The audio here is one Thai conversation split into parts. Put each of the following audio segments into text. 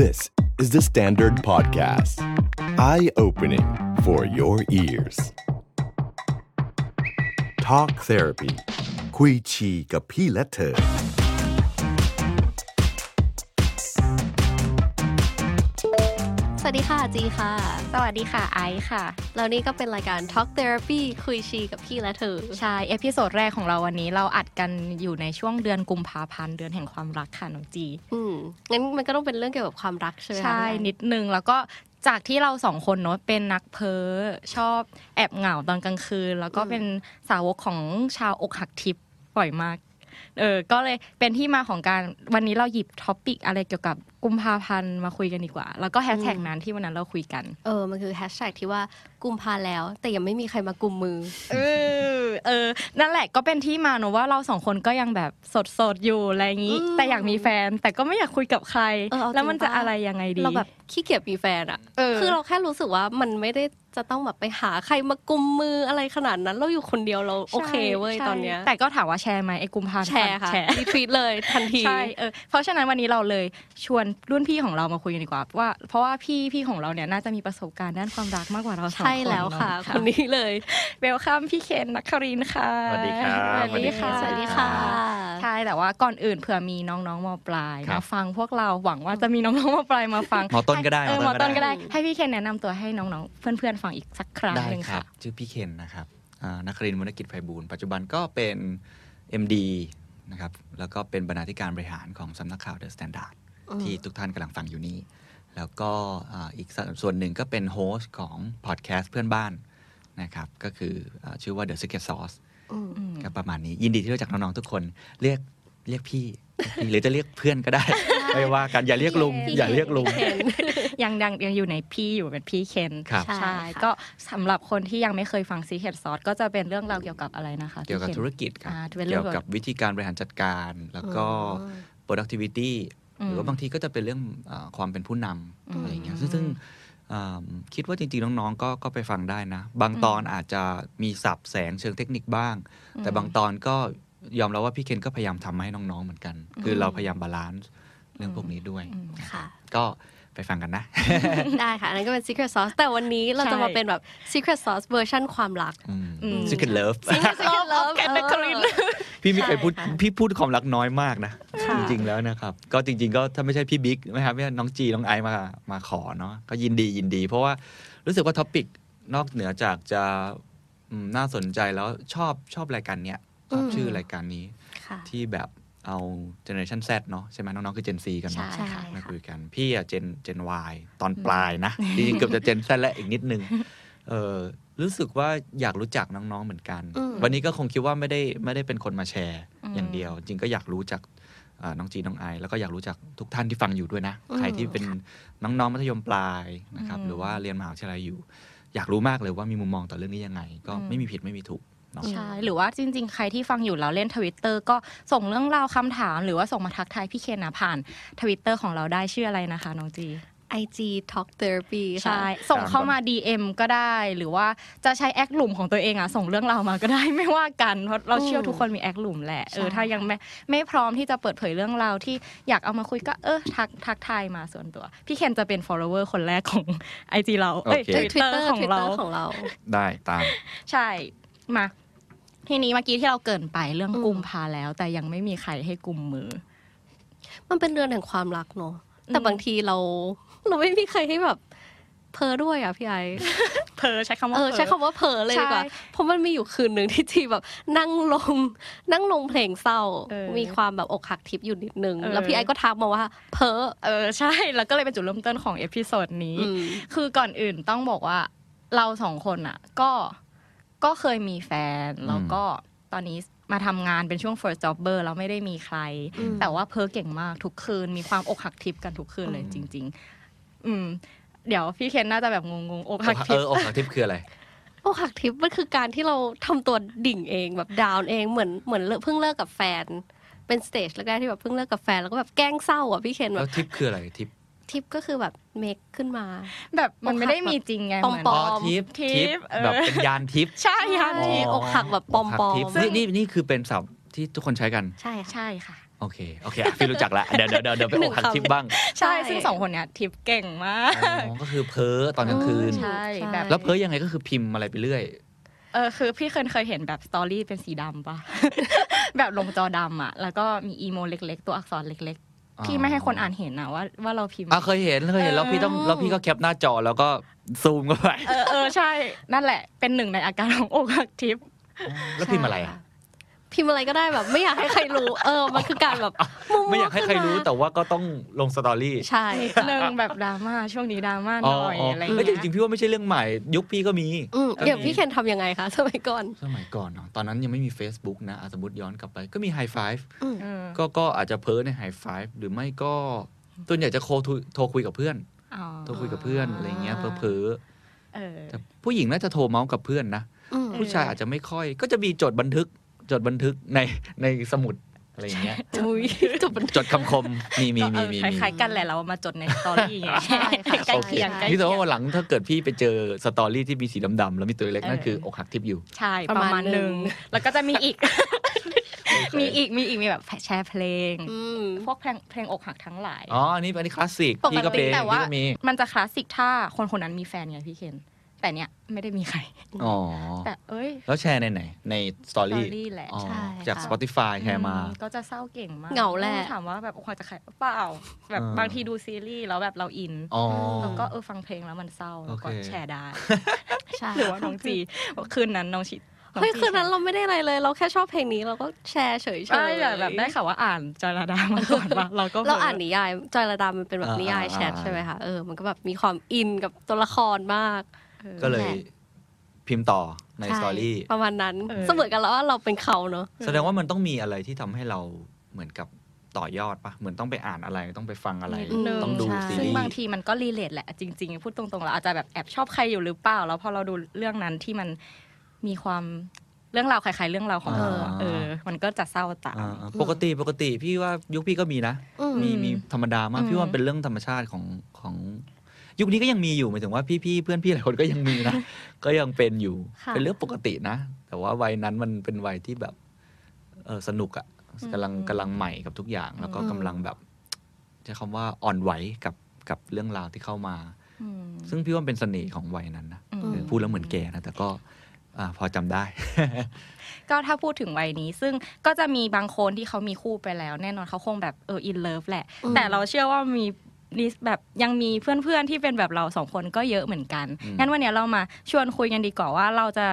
This is the Standard Podcast. Eye opening for your ears. Talk therapy. คุยชีกับพี่และเธอ สวัสดีค่ะจีค่ะ สวัสดีค่ะไอซ์ค่ะ แล้วนี่ก็เป็นรายการ Talk Therapy คุยชีกับพี่และเธอ ใช่ episode แรกของเราวันนี้เราอัดกันอยู่ในช่วงเดือนกุมภาพันธ์เดือนแห่งความรักค่ะน้องจี อืมงั้นมันก็ต้องเป็นเรื่องเกี่ยวกับความรักใช่ไหมคะใช่พี่ไอนิดนึงแล้วก็จากที่เราสองคนเนาะเป็นนักเพ้อชอบแอบเหงาตอนกลางคืน แล้วก็เป็นสาวกของชาวอกหักทิพย์บ่อยมาก เออก็เลยเป็นที่มาของการวันนี้เราหยิบท็อปิกอะไรเกี่ยวกับกุมภาพันธ์มาคุยกันดีกว่า แล้วก็แฮชแท็กนั้นที่วันนั้นเราคุยกัน เออมันคือแฮชแท็กที่ว่ากุมภาแล้ว แต่ยังไม่มีใครมากุมมือเออ เออ นั่นแหละก็เป็นที่มาเนอะว่าเราสองคนก็ยังแบบสดๆอยู่อะไรอย่างนี้อืมแต่อยากมีแฟนแต่ก็ไม่อยากคุยกับใครเออเอาจริงแล้วมันจะปะอะไรยังไงดี เราแบบขี้เกียจมีแฟนอะเออคือเราแค่รู้สึกว่ามันไม่ได้จะต้องแบบไปหาใครมากุมมืออะไรขนาดนั้น เราอยู่คนเดียวเราโอเคเว้ยใช่ตอนเนี้ยแต่ก็ถามว่าแชร์ไหมไอ้กุมภาพันธ์แชร์ค่ะแชร์รีทวีตเลยทันทีใช่เออเพราะฉะนั้นวันนี้เราเลยชวนรุ่นพี่ของเรามาคุยกันดีกว่าว่าเพราะว่าพี่พี่ของเราเนี่ยน่าจะมีประสบการณ์ด้านความรักมากกว่าเราสองคนใช่แล้วค่ะเนอคนนี้เลยWelcome พี่เคนนครินทร์ค่ะ สวัสดีครับสวัสดีค่ะ สวัสดีค่ะใช่แต่ว่าก่อนอื่นเผื่อมีน้องๆม.ปลายครัมาบฟังพวกเราหวังว่าจะมีน้องๆมปลายมาฟังหมอต้นก็ได้เออหหมมออต้ต้นนก็ก็ได้ได้ ให้พี่เคนแนะนำตัวให้น้องๆ เพื่อนๆฟังอีกสักครั้งได้หนึ่งครัค่ะชื่อพี่เคนนะครับอ่านักครินทร์วรรณกิจไพบูลย์ปัจจุบันก็เป็น MD นะครับแล้วก็เป็นบรรณาธิการบริหารของสำนักข่าว THE STANDARD ที่ทุกท่านกำลังฟังอยู่นี้ แล้วก็อ่าอีกส่วนหนึ่งก็เป็น host ของพอดแคสต์เพื่อนบ้าน นะครับก็คืออาชื่อว่า The Secret Sauce อืมอืมก็ประมาณนี้ยินดีที่รู้จักน้อง ๆ ทุกคนเรียกเรียกพี่ หรือจะเรียกเพื่อนก็ได้ ไม่ว่ากันอย่าเรียกลุงพี่อย่าเรียกลุงเคนยังยังยังอยู่ในพี่อยู่เป็นพี่เคนครับใช่ใช่ค่ะก็สำหรับคนที่ยังไม่เคยฟังซีเ e ดซอสก็จะเป็นเรื่องราวเกี่ยวกับอะไรนะคะ เกี่ยวกับพี่คนธุรกิจครับอ่าเป็นเรื่เกี่ยวกับวิธีการบริหารจัดการ แล้วก็ productivity อืมหรือว่าบางทีก็จะเป็นเรื่องเออความเป็นผู้นำอืมอะไรอย่างเงี้ยซึ่งซึ่งอ่า คิดว่าจริง ๆ น้อง ๆ ก็ก็ไปฟังได้นะ บางตอนอาจจะมีศัพท์แสงเชิงเทคนิคบ้าง แต่บางตอนก็ยอมรับว่าพี่เคนก็พยายามทำให้น้อง ๆ เหมือนกัน คือเราพยายาม balance เรื่องพวกนี้ด้วยอืมค่ะก็ไปฟังกันนะ ได้ค่ะ อันนั้นก็เป็น Secret Sauce แต่วันนี้เราใช่จะมาเป็นแบบ Secret Sauce เวอร์ชั่นความรักอืม Secret Love Secret Love category เออพี่ไม่เคยพูดใช่ค่ะพี่พูดความรักน้อยมากนะค่ะจ ริง ๆ แล้วนะครับ ก็จริง ๆ ก็ถ้าไม่ใช่พี่บิ๊กนะครับไม่ใช่น้องจีน้องไอซ์มามาขอเนาะก็ยินดียินดี เพราะว่ารู้สึกว่า topic นอกเหนือจากจะอืมน่าสนใจแล้วชอบชอบรายการเนี้ยชอบชื่อรายการนี้ค่ะที่แบบเอาเจเนอเรชัน Z เนาะใช่ไหมน้อง ๆ คือ Gen Z กันเนาะใช่ค่ะมาคุยกัน พี่อะ Gen Gen Y ตอนปลายนะ จริงๆเกือบจะ Gen Z และอีกนิดนึงเออรู้สึกว่าอยากรู้จักน้อง ๆ เหมือนกันอืมวันนี้ก็คงคิดว่าไม่ได้ไม่ได้เป็นคนมาแชร์อืมอย่างเดียว จริงก็อยากรู้จักอ่า น้องจีน้องไอแล้วก็อยากรู้จักทุกท่านที่ฟังอยู่ด้วยนะ ใครที่เป็นน้องๆมัธยมปลายนะครับอืมหรือว่าเรียนมหาวิทยาลัยอยู่ อยากรู้มากเลยว่ามีมุมมองต่อเรื่องนี้ยังไง ก็อืมไม่มีผิดไม่มีถูกเนาะใช่ หรือว่าจริง ๆ ใครที่ฟังอยู่แล้วเล่นทวิตเตอร์ก็ส่งเรื่องราวคำถาม หรือว่าส่งมาทักทายพี่เคนนะผ่านทวิตเตอร์ของเราได้ชื่ออะไรนะคะน้องจี IG Talk Therapy ค่ะ ใช่ ส่งเข้ามา DM ก็ได้ หรือว่าจะใช้แอคหลุมของตัวเองอะ ส่งเรื่องราวมาก็ได้ ไม่ว่ากัน เพราะเราเชื่อทุกคนมีแอคหลุมแหละ เออใช่ถ้ายังไม่ไม่พร้อมที่จะเปิดเผยเรื่องราวที่อยากเอามาคุยก็เออ ทักทักทายมาส่วนตัว พี่เคนจะเป็น follower คนแรกของ IG เรา เอ้ยโอเค Twitter ของเรา Twitter ของเรา ได้ตาม ใช่ มา ทีนี้เมื่อกี้ที่เราเกรินไปเรื่องอืมกุมพาแล้ว แต่ยังไม่มีใครให้กุมมือ มันเป็นเดือนแห่งความรักเนอะแต่อืมบางทีเรา เราไม่มีใครให้แบบเพ้อด้วยอะพี่ไอซ์ใช้คำว่าเพ้อเออใช้คำว่าเพ้อเลยดีกว่าใช่เพราะมันมีอยู่คืนหนึ่งที่ที่แบบนั่งลง นั่งลงเพลงเศร้าเออมีความแบบอกหักทิพย์อยู่นิดนึงเออแล้วพี่ไอซ์ก็ทักมาว่าเพ้อเออใช่ แล้วก็เลยเป็นจุดเริ่มต้นของ episode นี้อืมคือก่อนอื่นต้องบอกว่าเราสองคนอะ ก็ก็เคยมีแฟน แล้วก็ตอนนี้มาทำงานเป็นช่วง first jobber เราไม่ได้มีใครอืมแต่ว่าเพ้อเก่งมากทุกคืน มีความอกหักทิพย์กันทุกคืนเลยจริง ๆ อืม เดี๋ยวพี่เคนน่าจะแบบงงๆอกหักทิพย์เอออกหักทิพย์คืออะไร อกหักทิพย์มันคือการที่เราทำตัวดิ่งเองแบบ down เองเหมือนเหมือนเลิกเพิ่งเลิกกับแฟน เป็น stage แรกๆที่แบบเพิ่งเลิกกับแฟนแล้วก็แบบแกล้งเศร้าอะพี่เคนแบแล้บวททิพย์คืออะไรทิพย์ทิพย์ก็คือแบบ make ขึ้นมา แบบมันไม่ได้มีจริงไงปลอมเหมือนปลอมอ๋อ ทิพย์ิพพย์ย์เออ แบบเป็นยานทิพย์ใช่ยันใช่ทิพย์อกหักแบบปอมอกหักปอทิมพย์นี่นี่นี่คือเป็นศัพท์ที่ทุกคนใช้กัน ใช่ค่ะ ใช่ค่ะ โอเค โอเคอะพี่รู้จักละ เดี๋ยวเดี๋ยวเดี๋ยวเดี๋ยวไปหนึ่อกงหักคำทิปบ้างใช่ ซึ่งสองคนเนี้ยทิปเก่งมาก อ๋อก็คือเพ้อตอนกลางคืน ใช่ ใช่ แบบแล้วเพ้อยังไงก็คือพิมพ์อะไรไปเรื่อย เออคือพี่เคยเคยเห็นแบบสตอรี่เป็นสีดำปะ แบบลงจอดำอะ แล้วก็มีอีโมเล็ก ๆ ตัวอักษรเล็กอ๋อๆพี่ไม่ให้คนอ่านเห็นนะว่าว่าเราพิมพ์ อะเคยเห็นเคยเห็นแล้วพี่ต้องเออ แล้วพี่ก็แคปหน้าจอแล้วก็ซูมเข้าไปเออเออใช่ นั่นแหละ เป็นหนึ่งในอาการของอกหักทิป แล้วพิมพ์อะไรอะ พิมพ์อะไรก็ได้แบบ ไม่อยากให้ใครรู้ เออ มันคือการแบบมุมไม่อยากให้ใครรู้แต่ว่าก็ต้องลงสตอรี่ใช่นิดนึงแบบดราม่าช่วงนี้ดราม่าหอ๋อน่อยอ๋ออะไรอเฮ้ยย่างแต่จริเงี้งๆยพี่ว่าไม่ใช่เรื่องใหม่ ยุคพี่ก็มีอืมก็เดี๋ยวมีพี่เคนทำยังไงคะสมัยก่อน สมัยก่อนเนาะตอนนั้นยังไม่มี Facebook นะอะสมมติย้อนกลับไปก็มีไฮไฟ v ์เออก็ก็อาจจะเพ้อในไฮไฟ v ์หรือไม่ก็ตัวนใหญ่จะโทรโทรคุยกับเพื่อนอ๋อโทรคุยกับเพื่อนอะไรเงี้ยเพ้อเพ้อเออๆแต่ผู้หญิงน่าจะโทรเมาส์กับเพื่อนนะอืมผู้ชายอาจจะไม่ค่อย ก็จะมีจดบันทึก จดบันทึกในในสมุดอะไรอย่างเงี้ยอุ้ยจบเป็นจดคำคมมีมีมีเออมีคมีล้ายๆกันแหละเรามาจดในสตอรี่ไงใช่ค่ะใกล้เคียงใกล้นี่เคีแต่ยว่างวันหลังถ้าเกิดพี่ไปเจอสตอรี่ที่มีสีดำๆแล้วมีตัวเล็กนั่นเออคืออกหักทิพย์อยู่ ใช่ปประระมามาณณหหนึ่นึ่งงแล้วก็จะมีอีก มีอีกมีอีกมีแบบแชร์เพลงอืมพวกเพลงเพลงอกหักทั้งหลายอ๋ออันนี้อันนี้คลาสสิกปกพี่ก็ติเป็นแต่พี่ว่าก็มีมันจะคลาสสิกถ้าคนคนนั้นมีแฟนไงพี่เคนแต่เนี้ย ไม่ได้มีใคร อ๋อ แต่เอ้ย แล้วแชร์ในไหน ในสตอสตอรี่รี่แหละอ๋อใช่จากค่ะ Spotify แชร์มาอืก็จะเศร้าเก่งมากเหงาแหละถามว่าแบบอกหักจะใครเปล่า แบบเออบางทีดูซีรีส์แล้วแบบเราอินอ๋อแล้วก็เออฟังเพลงแล้วมันเศร้าแล้วก็โอเคแชร์ได้ใช่หรือว่าน้องจีคืนนั้นน้องชิเฮ้ยคืนนั้นเราไม่ได้อะไรเลย เราแค่ชอบเพลงนี้เราก็แชร์เฉยๆใช่แบบแบบได้ข่าวว่าอ่านจาราดามาก่อนว่าเราก็เราอ่านนิยายจอยระดามันเป็นแบบอ่านินิยายอ่าแชทอ่าใช่ไหมคะเออมันก็แบบมีความอินกับตัวละครมากออ ก็เลยแหละพิมพ์ต่อในใช่สตอรี่ประมาณนั้นเออเสมือนกันแล้วว่าเราเป็นเขาเนอะแสดงว่ามันต้องมีอะไรที่ทำให้เราเหมือนกับต่อยอดปะเหมือนต้องไปอ่านอะไรต้องไปฟังอะไรนิดนึงต้องดูใช่ซีซึ่งรีบางส์ทีมันก็รีเลทแหละ จริง ๆ พูดตรงๆเราอาจจะแบบแอบชอบใครอยู่หรือเปล่า แล้วพอเราดูเรื่องนั้นที่มันมีความเรื่องราวคล้ายๆเรื่องราวของเธออะอ่าเออ มันก็จะเศร้าตามอ่าๆปกติปกติพี่ว่ายุคพี่ก็มีนะอืมมีมีธรรมดามากอืมพี่ว่าเป็นเรื่องธรรมชาติของของ ยุคนี้ก็ยังมีอยู่หมายถึงว่าพี่ๆเพื่อนพี่หลายคนก็ยังมีนะ ก็ยังเป็นอยู่ค่ะเป็นเรื่องปกตินะ แต่ว่าวัยนั้นมันเป็นวัยที่แบบเออสนุกอะกำลังกำลังใหม่กับทุกอย่าง แล้วก็กำลังแบบใช้คำว่าอ่อนไหวกับกับเรื่องราวที่เข้ามาอืมซึ่งพี่ว่าเป็นเสน่ห์ของวัยนั้นนะอืมเออพูดแล้วเหมือนแก่นะแต่ก็อ่าพอจำได้ ก็ถ้าพูดถึงวัยนี้ ซึ่งก็จะมีบางคนที่เขามีคู่ไปแล้ว แน่นอนเขาคงแบบเออ in love แหละอืมแต่เราเชื่อว่ามี at least แบบยังมีเพื่อนๆที่เป็นแบบเราสองคนก็เยอะเหมือนกันอืมงั้นวันเนี้ยเรามาชวนคุยกันดีกว่าว่าเราจะ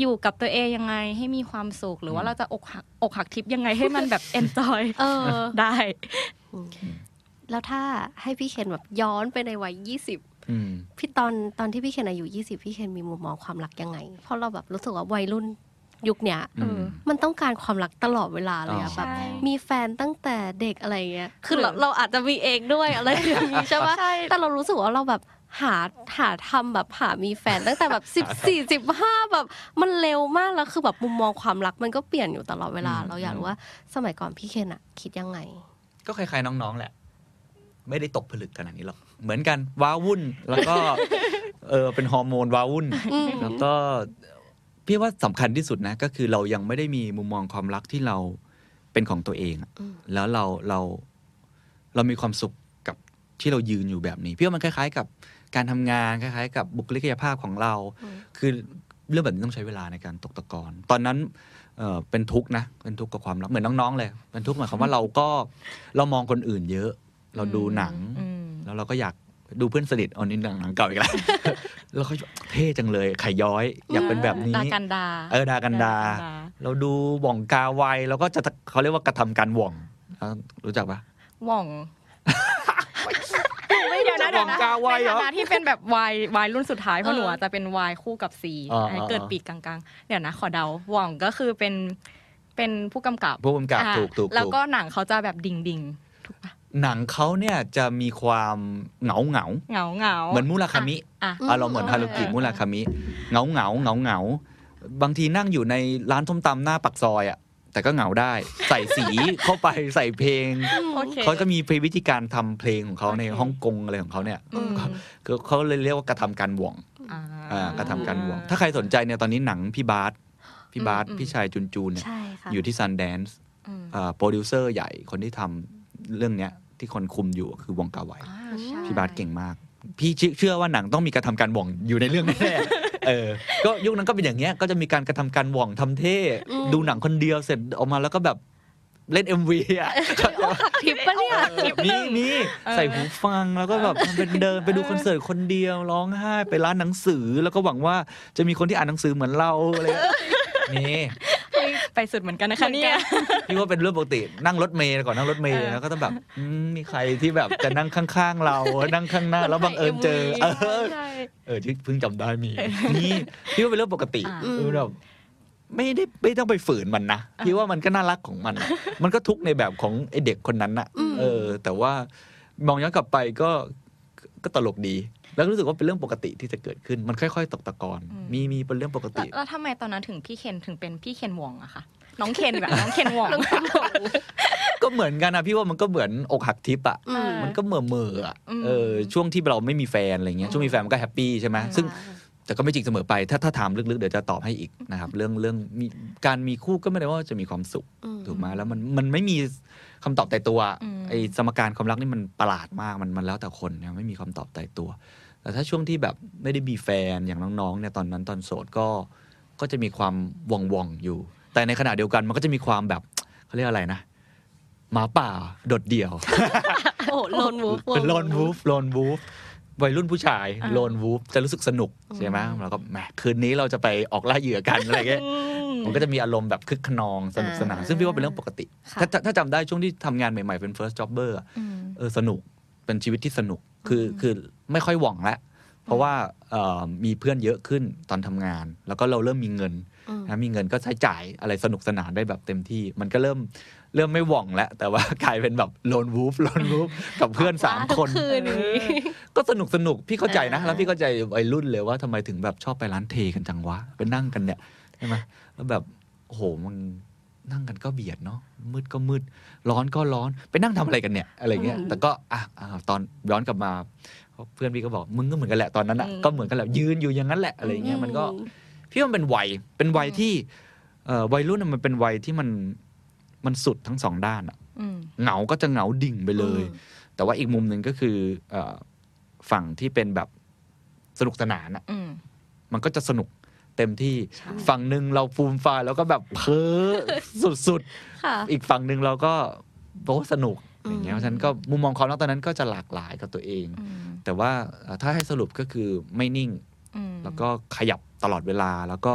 อยู่กับตัวเองยังไงให้มีความสุข หรือว่าเราจะอกหักอกหักทิพย์ยังไงให้มันแบบเอนจอยเออได้ แล้วถ้าให้พี่เคนแบบย้อนไปในวัยยี่สิบอืมพี่ตอนตอนที่พี่เคนอายุยี่สิบพี่เคนมีมุมมองความรักยังไง เพราะเราแบบรู้สึกว่าวัยรุ่น ยุคเนี้ยอืม มันต้องการความรักตลอดเวลาเลยอ๋อะอแบบ ใช่ มีแฟนตั้งแต่เด็กอะไรเงี้ย คือเราหรือเราอาจจะมีเองด้วยอะไรอย่างนี้ใช่ปะใช่ แต่เรารู้สึกว่าเราแบบหาหาทำแบบหามีแฟนตั้งแต่แบบสิบสี่สิบห้าแบบ มันเร็วมากแล้วคือแบบมุมมองความรักมันก็เปลี่ยนอยู่ตลอดเวลา อืม เราอยากรู้ว่าสมัยก่อนพี่เคนอะคิดยังไง ก็คล้ายๆน้องๆแหละ ไม่ได้ตกผลึกขนาดนี้หรอก เหมือนกันว้าวุ่นแล้วก็ เออเป็นฮอร์โมนว้าวุ่นอืมแล้วก็ พี่ว่าสำคัญที่สุดนะ ก็คือเรายังไม่ได้มีมุมมองความรักที่เราเป็นของตัวเองอะอืมแล้วเราเราเรามีความสุขกับที่เรายืนอยู่แบบนี้ พี่ว่ามันคล้าย ๆ กับการทำงานคล้ายๆ กับบุคลิกภาพของเรา คือเรื่องแบบนี้ต้องใช้เวลาในการตกตะกอนตอนนั้นเอ่อเป็นทุกข์นะเป็นทุกข์กับความรักเหมือนน้องๆเลย เป็นทุกข์หมายความว่าเราก็เรามองคนอื่นเยอะ เราดูหนังอืมแล้วเราก็อยาก ดูเพื่อนสนิทอ๋อนี่หนังหนังเก่าอีกแล้ว แล้วเขาเท่จังเลยไข่ย้อย อยากเป็นแบบนี้ ดากันดา เออดากันดา เราดูบ่องกาไวแล้วก็จะเขาเรียกว่ากระทำการหว่องอะรู้จักปะหว่องไม่เดี๋ยวนะเดี๋ยวนะหว่องกาไวเหรอในฐานะที่เป็นแบบวายวายรุ่นสุดท้ายเพราะหนูอะจะเป็นวายคู่กับซีอ๋ออ๋อให้เกิดปีกกลางๆ เดี๋ยวนะ ขอเดาหว่องก็คือเป็นเป็นผู้กำกับ ผู้กำกับอ่าถูกถูกแล้วถูกก็หนังเขาจะแบบดิ่งดิ่งๆถูกปะ หนังเขาเนี่ยจะมีความเหงาเหงาเหงาเหงาๆเหมือนมูราคามิอะอืมอารมณ์เหมือนฮารุกิมุราคามิเหงาเหงาเหงาเหงาบางทีนั่งอยู่ในร้านส้มตำหน้าปักซอยอะแต่ก็เหงาได้ ใส่สีเข้าไปใส่เพลงโอเคเขาจะมีวิธีการทำเพลงของเขาในโอเคฮ่องกงอะไรของเขาเนี่ยอืมคือเขาเลยเรียกว่ากระทำการหว่องอ่าอ่ากระทำการหว่อง ถ้าใครสนใจเนี่ยตอนนี้หนังพี่บาสพี่บาสอืมพี่ชายจุนจูนเนี่ยใช่ค่ะอยู่ที่ Sundance อืมโปรดิวเซอร์ใหญ่คนที่ทำเรื่องเนี้ย ที่คนคุมอยู่คือหว่องกาไวอ่าใช่พี่บาสเก่งมาก พี่เชื่อเชื่อว่าหนังต้องมีการทำการหว่องอยู่ในเรื่องแน่ๆเออ ก็ยุคนั้นก็เป็นอย่างเงี้ยก็จะมีการกระทำการหว่องทำเท่อืมดูหนังคนเดียวเสร็จออกมาแล้วก็แบบเล่น MV อะทิปปะเนี่ยมีมีใส่หูฟังแล้วก็แบบทำเป็นเดินไปดูคอนเสิร์ตคนเดียวร้องไห้ไปร้านหนังสือแล้วก็หวังว่าจะมีคนที่อ่านหนังสือเหมือนเราอะไรเงี้ยนี่ ไปสุดเหมือนกันนะคะเนี่ยพี่ว่าเป็นเรื่องปกตินั่งรถเมย์ก่อนนั่งรถเมย์เออแล้วก็ต้องแบบอืมมีใครที่แบบจะนั่งข้างๆ เรานั่งข้างหน้า แล้วบังเอิญเจอ เออใช่เออที่เพิ่งจำได้มีนี่พี่ว่าเป็นเรื่องปกติอ่าเออแบบไม่ได้ไม่ต้องไปฝืนมันนะพี่ว่ามันก็น่ารักของมันอะมันก็ทุกข์ในแบบของไอเด็กคนนั้นน่ะอืมเออ แต่ว่ามองย้อนกลับไปก็ก็ตลกดี แล้วรู้สึกว่าเป็นเรื่องปกติที่จะเกิดขึ้นมันค่อย ๆ ตกตะกอนมีมีเป็นเรื่องปกแล้วติ แล้วทำไมตอนนั้นถึงพี่เคนถึงเป็นพี่เคนหวงอะคะน้องเคนแบบน้องเคนหว่องก็เหมือนกันนะพี่ว่ามันก็เหมือนอกหักทิพย์อะอืมมันก็เหม่อเม่อๆอะอืมเออช่วงที่เราไม่มีแฟนอะไรเงี้ยช่วงมีแฟนมันก็ happy ใช่ไหมซึ่งแต่ก็ไม่จริงเสมอไป ถ้าถ้าถามลึกๆ เดี๋ยวจะตอบให้อีกนะครับ เรื่องเรื่องมีการมีคู่ก็ไม่ได้ว่าจะมีความสุขอืมถูกไหมแล้วมันมันไม่มีคำตอบแต่ตัวอืมไอ้สมการความรักนี่มันประหลาดมากมันมันแล้วแต่คนเนี่ยไม่มีคำตอบแต่ตัว แต่ถ้าช่วงที่แบบไม่ได้มีแฟนอย่างน้องๆเนี่ยตอนนั้นตอนโสดก็ก็จะมีความว่องว่องๆอยู่ แต่ในขณะเดียวกันมันก็จะมีความแบบเขาเรียกอะไรนะหมาป่าโดดเดี่ยว โอ้โลนวูฟเป็นโลนวูฟโลนวูฟวัยรุ่นผู้ชายอ่าโลนวูฟจะรู้สึกสนุกใช่ไหมเราก็แหมคืนนี้เราจะไปออกล่าเหยื่อกันอะไรเงี้ยมันก็จะมีอารมณ์แบบคึกขนองสนุกสนานอ่าซึ่งพี่ว่าเป็นเรื่องปกติค่ะถ้าถ้าถ้าจำได้ช่วงที่ทำงานใหม่ๆเป็น first jobber อะอืมเออสนุก เป็นชีวิตที่สนุกคือคือไม่ค่อยหวังแล้วเพราะว่าเอ่อมีเพื่อนเยอะขึ้นตอนทำงาน แล้วก็เราเริ่มมีเงินอืมนะมีเงินก็ใช้จ่ายอะไรสนุกสนานได้แบบเต็มที่ มันก็เริ่มเริ่มไม่หว่องแล้ว แต่ว่ากลายเป็นแบบโลนวูฟโลนวูฟกับเพื่อนสามคนคืนนี้ก็สนุกสนุกพี่เข้าใจนะอ่าแล้วพี่เข้าใจวัยรุ่นเลยว่าทำไมถึงแบบชอบไปร้านเทกันจังวะไปนั่งกันเนี่ยใช่ไหมแล้วแบบโอ้โหมัน นั่งกันก็เบียดเนาะมืดก็มืด ร้อนก็ร้อน ไปนั่งทำอะไรกันเนี่ยอะไรเงี้ยอืมแต่ก็อะอะตอนย้อนกลับมา เพื่อนพี่ก็บอกมึงก็เหมือนกันแหละตอนนั้นอะอืมก็เหมือนกันแหละยืนอยู่อย่างนั้นแหละอะไรเงี้ยมันก็พี่ว่ามันเป็นวัยเป็นวัยที่เอ่อวัยรุ่นน่ะมันเป็นวัยที่มันมันสุดทั้งสองด้านอะอืมเหงาก็จะเหงาดิ่งไปเลยอืมแต่ว่าอีกมุมหนึ่งก็คือเออฝั่งที่เป็นแบบสนุกสนานอะอืมมันก็จะสนุก เต็มที่ใช่ฝั่งหนึ่งเราฟูมฟายแล้วก็แบบเพ้อสุดค่ะๆอีกฝั่งหนึ่งเราก็โอ้สนุกอย่างเงี้ยอืมเพราะฉะนั้นก็มุมมองความรักตอนนั้นก็จะหลากหลายกับตัวเองอืมแต่ว่าเอ่อถ้าให้สรุปก็คือไม่นิ่งอืมแล้วก็ขยับตลอดเวลาแล้วก็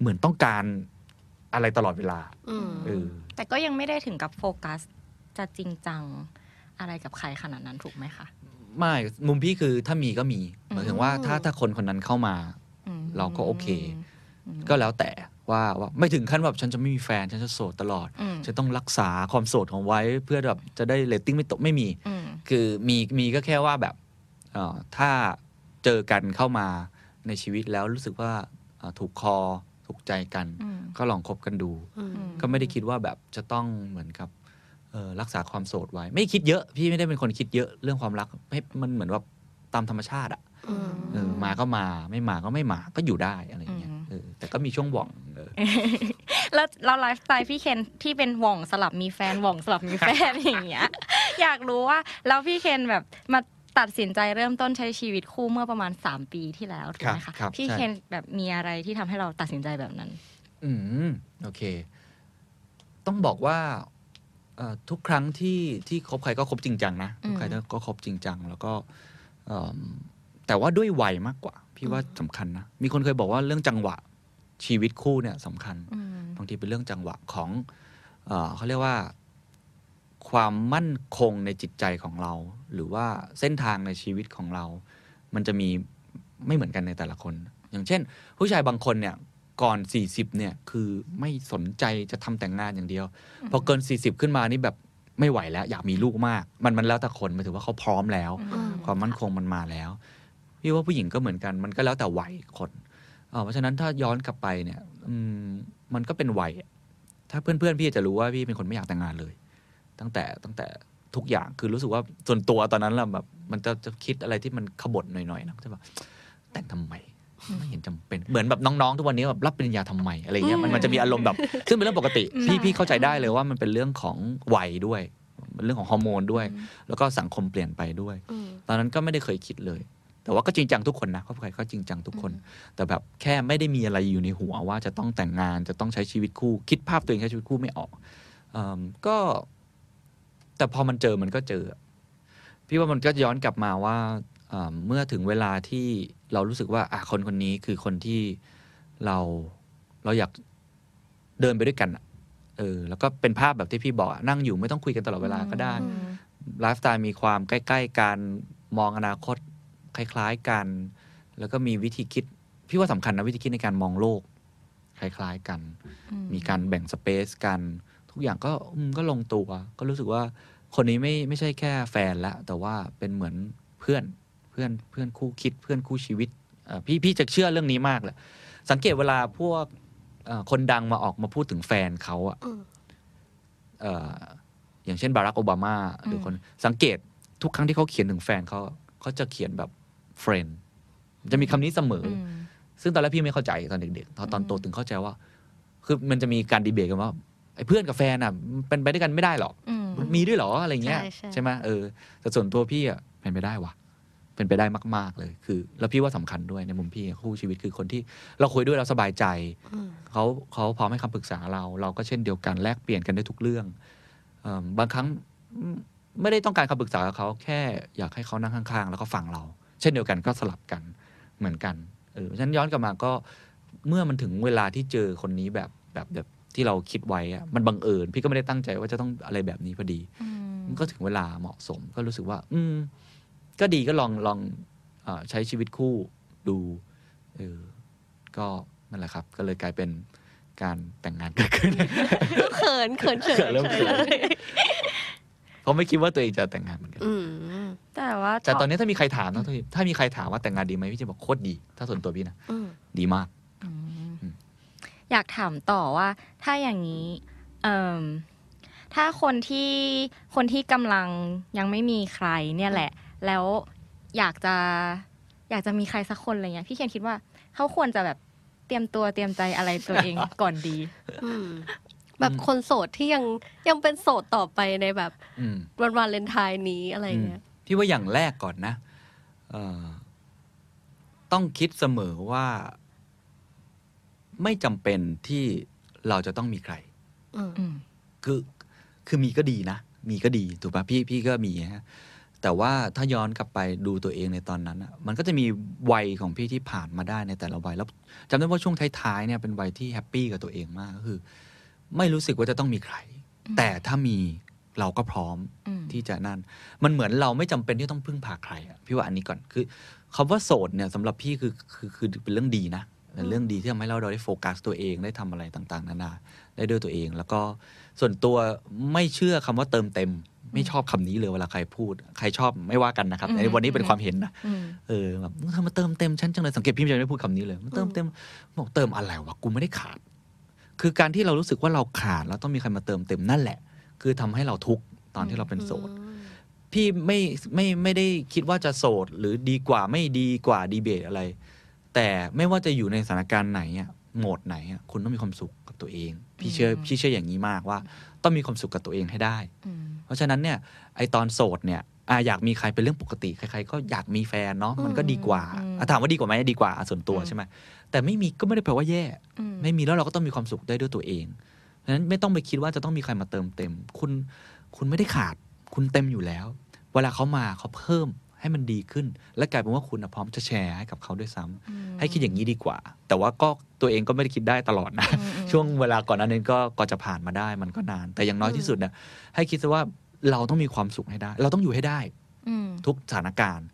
เหมือนต้องการอะไรตลอดเวลาอืมเออแต่ก็ยังไม่ได้ถึงกับโฟกัส จะจริงจังอะไรกับใครขนาดนั้นถูกไหมคะ ไม่ มุมพี่คือถ้ามีก็มีหมายถึงว่าอืมถ้าถ้าคนคนนั้นเข้ามาอืม เราก็โอเคอืมก็แล้วแต่ว่าว่าไม่ถึงขั้นแบบฉันจะไม่มีแฟน ฉันจะโสดตลอดอืมฉันต้องรักษาความโสดของไว้ เพื่อแบบจะได้เรตติ้งไม่ตกไม่มีอืมคือมีมีก็แค่ว่าแบบเอ่อถ้าเจอกันเข้ามาในชีวิตแล้วรู้สึกว่าเอ่อถูกคอถูกใจกันอืมก็ลองคบกันดูอืมก็ไม่ได้คิดว่าแบบจะต้องเหมือนกับเอ่อรักษาความโสดไว้ ไม่คิดเยอะ พี่ไม่ได้เป็นคนคิดเยอะเรื่องความรักให้มันเหมือนว่าตามธรรมชาติอะอืม เออมาก็มาไม่มาก็ไม่มาก็อยู่ได้อะไรอย่างเงี้ยอืมเออแต่ก็มีช่วงหว่องเออแล้วเราไลฟ์สไตล์พี่เคนที่เป็นหว่องสลับมีแฟนหว่องสลับมีแฟนอย่างเงี้ยอยากรู้ว่าแล้วพี่เคนแบบมาตัดสินใจเริ่มต้นใช้ชีวิตคู่เมื่อประมาณ 3 ปีที่แล้วถูกไหมครัคะบครับพี่ใช่เคนแบบมีอะไรที่ทำให้เราตัดสินใจแบบนั้น อืมโอเค ต้องบอกว่าเอ่อทุกครั้งที่ที่คบใครก็คบจริงจังนะทุกใครอืมก็คบจริงจัง แล้วก็เอิ่ม แต่ว่าด้วยวัยมากกว่า พี่ว่าสำคัญนะ มีคนเคยบอกว่าเรื่องจังหวะชีวิตคู่เนี่ยสำคัญอืมบางทีเป็นเรื่องจังหวะของเออเขาเรียกว่า ความมั่นคงในจิตใจของเรา หรือว่าเส้นทางในชีวิตของเรา มันจะมีไม่เหมือนกันในแต่ละคน อย่างเช่น ผู้ชายบางคนเนี่ยก่อน 40 เนี่ย คือไม่สนใจจะทำแต่งงานอย่างเดียว พอเกิน 40 ขึ้นมานี่แบบไม่ไหวแล้ว อยากมีลูกมาก มันมันแล้วแต่คนหมายถึงว่าเขาพร้อมแล้วอืมความมั่นคงมันมาแล้ว พี่ว่าผู้หญิงก็เหมือนกัน มันก็แล้วแต่วัยคนเอ่อเพราะฉะนั้นถ้าย้อนกลับไปเนี่ยอืมมันก็เป็นวัยอะถ้าเพื่อนๆพี่จะรู้ว่าพี่เป็นคนไม่อยากแต่งงานเลย ตั้งแต่ตั้งแต่ทุกอย่างคือรู้สึกว่าส่วนตัวตอนนั้นเราแบบมันจะจะคิดอะไรที่มันขบฏหน่อยๆนะจะแบบแต่งทำไมไม่เห็นจำเป็นเหมือนแบบน้องๆ ทุกวันนี้แบบรับปริญญาทำไมอะไรเงี้ยมันอืมมันจะมีอารมณ์แบบ ซึ่งเป็นเรื่องปกติอืมพี่พี่เข้าใจได้เลยว่ามันเป็นเรื่องของวัยด้วยเป็นเรื่องของฮอร์โมนด้วย แล้วก็สังคมเปลี่ยนไปด้วยอืมตอนนั้นก็ไม่ได้เคยคิดเลย แต่ว่าก็จริงจังทุกคนนะครอบครัวก็จริงจังทุกคน แต่แบบแค่ไม่ได้มีอะไรอยู่ในหัวว่าจะต้องแต่งงานจะต้องใช้ชีวิตคู่ คิดภาพตัวเองใช้ชีวิตคู่ไม่ออกเอมก็ แต่พอมันเจอมันก็เจอ พี่ว่ามันก็ย้อนกลับมาว่าเอ่อเมื่อถึงเวลาที่เรารู้สึกว่าอะคนคนนี้คือคนที่เราเราอยากเดินไปด้วยกันอะเออ แล้วก็เป็นภาพแบบที่พี่บอกอะนั่งอยู่ไม่ต้องคุยกันตลอดเวลาก็ได้อืมไลฟ์สไตล์มีความใกล้ ๆกันมองอนาคต คล้ายๆกัน แล้วก็มีวิธีคิด พี่ว่าสำคัญนะวิธีคิดในการมองโลก คล้ายๆกัน มีการแบ่งสเปซกัน ทุกอย่างก็อืมก็ลงตัว ก็รู้สึกว่าคนนี้ไม่ไม่ใช่แค่แฟนละแต่ว่าเป็นเหมือนเพื่อนเพื่อนเพื่อนคู่คิดเพื่อนคู่ชีวิตเอ่อพี่พี่จะเชื่อเรื่องนี้มากเลยสังเกตเวลาพวกเอ่อคนดังมาออกมาพูดถึงแฟนเขาอะอืมเอ่ออย่างเช่นบารักโอบามาหรือคนสังเกตทุกครั้งที่เขาเขียนถึงแฟนเขาเขาจะเขียนแบบ เฟรนจะมีคำนี้เสมออซึ่งตอนแรกพี่ไม่เข้าใจตอนเด็กๆตอนตอนโตถึงเข้าใจว่า คือมันจะมีการดีเบตกันว่าไอ้เพื่อนกับแฟนอะมันเป็นไปด้วยกันไม่ได้หรอกอืมมันมีด้วยเหรออะไรเงี้ยใช่ใช่ ไหมเออแต่ส่วนตัวพี่อะเป็นไปได้วะเป็นไปได้มาก ๆเลยคือ แล้วพี่ว่าสำคัญด้วยในมุมพี่คู่ชีวิตคือคนที่เราคุยด้วยเราสบายใจ อืม เขาเขาพร้อมให้คำปรึกษาเรา เราก็เช่นเดียวกันแลกเปลี่ยนกันได้ทุกเรื่องเอิ่มบางครั้งอืมไม่ได้ต้องการคำปรึกษากับเขาแค่อยากให้เขานั่งข้างๆ แล้วก็ฟังเรา เช่นเดียวกันก็สลับกันเหมือนกันเออเพราะฉะนั้นย้อนกลับมาก็เมื่อมันถึงเวลาที่เจอคนนี้แบบแบบแบบที่เราคิดไว้อะมันบังเอิญ พี่ก็ไม่ได้ตั้งใจว่าจะต้องอะไรแบบนี้พอดีมันก็ถึงเวลาเหมาะสมก็รู้สึกว่า อืม ก็ดีก็ลองลองเออใช้ชีวิตคู่ดูเออก็นั่นแหละครับ ก็เลยกลายเป็นการแต่งงานเกิดขึ้นเขินเขินเขินเริ่มเขินเพราะไม่คิดว่าตัวเองจะแต่งงานเหมือนกันอืม แต่ว่าแต่ตอนนี้ถ้ามีใครถามนะถ้ามีใครถามว่าแต่งงานดีไหมพี่จะบอกโคตรดี ถ้าส่วนตัวพี่นะอืมดีมากอืมอืมอยากถามต่อว่า ถ้าอย่างนี้เอ่มถ้าคนที่คนที่กำลังยังไม่มีใครเนี่ยแหละ แล้วอยากจะอยากจะมีใครสักคนอะไรเงี้ยพี่เคนคิดว่าเขาควรจะแบบเตรียมตัวเตรียมใจอะไรตัวเองก่อนดีอืมแบบคนโสดที่ยังยังเป็นโสดต่อไปในแบบอืมวันวาเลนไทน์นี้อะไรเงี้ยอืม พี่ว่าอย่างแรกก่อนนะเอ่อต้องคิดเสมอว่า ไม่จำเป็นที่เราจะต้องมีใครอืมอืมคือคือมีก็ดีนะ มีก็ดีถูกปะพี่พี่ก็มีฮะแต่ว่าถ้าย้อนกลับไปดูตัวเองในตอนนั้นอะมันก็จะมีวัยของพี่ที่ผ่านมาได้ในแต่ละวัยแล้วจำได้ว่าช่วงท้ายๆเนี่ยเป็นวัยที่แฮปปี้กับตัวเองมากก็คือ ไม่รู้สึกว่าจะต้องมีใคร แต่ถ้ามี เราก็พร้อมอืมที่จะนั่น มันเหมือนเราไม่จำเป็นที่ต้องพึ่งพาใครอะพี่ว่าอันนี้ก่อนคือคำว่าโสดเนี่ยสำหรับพี่คือคือคือเป็นเรื่องดีนะเป็นเรื่องดีที่ทำให้เราได้โฟกัสตัวเองได้ทำอะไรต่างๆ นานาได้ด้วยตัวเอง แล้วก็ส่วนตัวไม่เชื่อคำว่าเติมเต็ม ไม่ชอบคำนี้เลยเวลาใครพูด ใครชอบไม่ว่ากันนะครับอืมในวันนี้เป็นความเห็นนะอืมเออแบบเธอมาเติมเต็มฉันจังเลยสังเกตพี่จะไม่พูดคำนี้เลยมาเติมเต็มบอกเติมอะไรวะกูไม่ได้ขาด คือการที่เรารู้สึกว่าเราขาดแล้วต้องมีใครมาเติมเต็มนั่นแหละ คือทำให้เราทุกข์ตอนที่เราเป็นโสด พี่ไม่ไม่ไม่ได้คิดว่าจะโสด หรือดีกว่าไม่ดีกว่าดีเบตอะไร แต่ไม่ว่าจะอยู่ในสถานการณ์ไหนอะโหมดไหนอะคุณต้องมีความสุขกับตัวเอง พี่เชื่ออืมพี่เชื่ออย่างนี้มากว่า ต้องมีความสุขกับตัวเองให้ได้อืมเพราะฉะนั้นเนี่ยไอตอนโสดเนี่ยอะอยากมีใครเป็นเรื่องปกติ ใครๆก็อยากมีแฟนเนาะมันก็ดีกว่าอืมอะถามว่าดีกว่าไหมดีกว่าอะส่วนตัวอืมใช่ไหมแต่ไม่มีก็ไม่ได้แปลว่าแย่อืมไม่มีแล้วเราก็ต้องมีความสุขได้ด้วยตัวเอง เพราะฉะนั้นไม่ต้องไปคิดว่าจะต้องมีใครมาเติมเต็ม คุณคุณไม่ได้ขาด คุณเต็มอยู่แล้ว เวลาเขามาเขาเพิ่มให้มันดีขึ้น และกลายเป็นว่าคุณน่ะพร้อมจะแชร์ให้กับเขาด้วยซ้ำอืมให้คิดอย่างนี้ดีกว่า แต่ว่าก็ตัวเองก็ไม่ได้คิดได้ตลอดนะอืมอืมช่วงเวลาก่อนหนั้นนึงก็ก็จะผ่านมาได้มันก็นาน แต่อย่างน้อยที่สุดเนี่ยให้คิดซะว่าเราต้องมีความสุขให้ได้ เราต้องอยู่ให้ได้อืมทุกสถานการณ์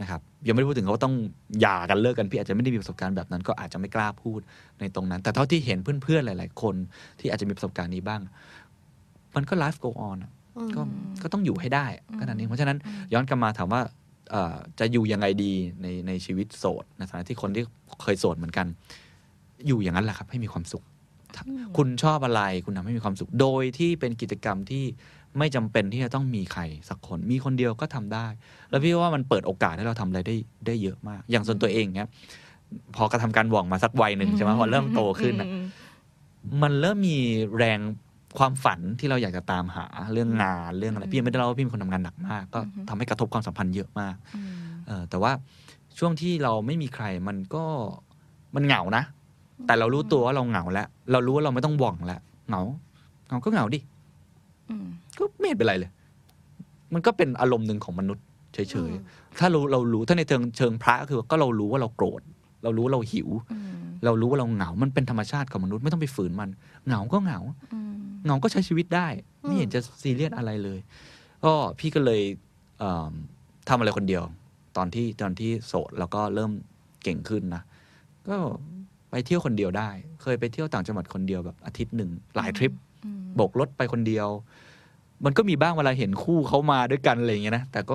นะครับ ยังไม่ได้พูดถึงเขาต้องหย่ากันเลิกกันพี่อาจจะไม่ได้มีประสบการณ์แบบนั้น ก็อาจจะไม่กล้าพูดในตรงนั้น แต่เท่าที่เห็นเพื่อนๆหลาย ๆ คนที่อาจจะมีประสบการณ์นี้บ้าง มันก็ไลฟ์ go on อะก็ก็ต้องอยู่ให้ได้ก็นั่นเองเพราะฉะนั้นย้อนกลับมาถามว่าเอ่อจะอยู่ยังไงดีในในชีวิตโสดในฐานะที่คนที่เคยโสดเหมือนกัน อยู่อย่างนั้นแหละครับให้มีความสุข คุณชอบอะไรคุณทำให้มีความสุข โดยที่เป็นกิจกรรมที่ ไม่จำเป็นที่จะต้องมีใครสักคนมีคนเดียวก็ทำได้ แล้วพี่ว่ามันเปิดโอกาสให้เราทำอะไรได้ได้เยอะมาก อย่างส่วนตัวเองเนี้ยพอกระทำการหว่องมาสักวัยหนึ่งใช่ไหมพอเริ่มโตขึ้นอะอืมมันเริ่มมีแรงความฝันที่เราอยากจะตามหาเรื่องงานเรื่องอะไรพี่ยังไม่ได้เล่าว่าพี่เป็นคนทำงานหนักมาก ก็ทำให้กระทบความสัมพันธ์เยอะมากอืมเออแต่ว่าช่วงที่เราไม่มีใครมันก็มันเหงานะ แต่เรารู้ตัวว่าเราเหงาแล้ว เรารู้ว่าเราไม่ต้องหว่องแล้วเหงาเหงาก็เหงาดิอืม ก็ไม่เห็นเป็นไรเลย มันก็เป็นอารมณ์หนึ่งของมนุษย์เฉยๆ ถ้าเราเรารู้ถ้าในเชิงเชิงพระก็คือ ก็เรารู้ว่าเราโกรธ เรารู้ว่าเราหิวอืมเรารู้ว่าเราเหงา มันเป็นธรรมชาติของมนุษย์ไม่ต้องไปฝืนมัน เหงาก็เหงาอืมเหงาก็ใช้ชีวิตได้ ไม่เห็นจะซีเรียสอะไรเลย ก็พี่ก็เลยเอิ่มทำอะไรคนเดียว ตอนที่ตอนที่โสดแล้วก็เริ่มเก่งขึ้นนะ ก็ไปเที่ยวคนเดียวได้ เคยไปเที่ยวต่างจังหวัดคนเดียวแบบอาทิตย์หนึ่งหลายทริปอืมโบกรถไปคนเดียว มันก็มีบ้างเวลาเห็นคู่เขามาด้วยกันอะไรอย่างเงี้ยนะแต่ก็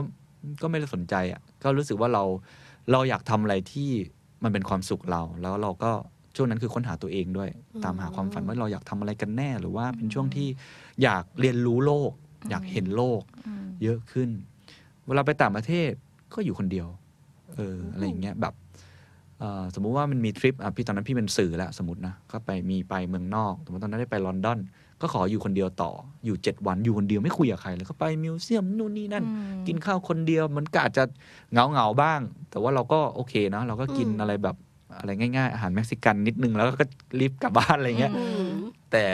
ก็ไม่ได้สนใจอะก็รู้สึกว่าเราเราอยากทำอะไรที่มันเป็นความสุขเรา แล้วเราก็ช่วงนั้นคือค้นหาตัวเองด้วย ตามหาความฝันว่าเราอยากทำอะไรกันแน่ หรือว่าเป็นช่วงที่อยากเรียนรู้โลก อยากเห็นโลกอืมเยอะขึ้น เวลาไปต่างประเทศก็อยู่คนเดียว เอออะไรอย่างเงี้ยแบบเอ่อสมมุติว่ามันมีทริปอะพี่ตอนนั้นพี่เป็นสื่อแล้วสมมตินะก็ไปมีไปเมืองนอกสมมติตอนนั้นได้ไปลอนดอน ก็ขออยู่คนเดียวต่ออยู่เจ็ดวันอยู่คนเดียวไม่คุยกับใครเลยก็ไป museum นู่นนี่นั่นอืมกินข้าวคนเดียวมันก็อาจจะเหงาเหงาๆบ้าง แต่ว่าเราก็โอเคนะเราก็กินอืมอะไรแบบอะไรง่ายๆ อาหารเม็กซิกันนิดนึงแล้วก็รีบกลับบ้านอะไรเงี้ยอืมแต่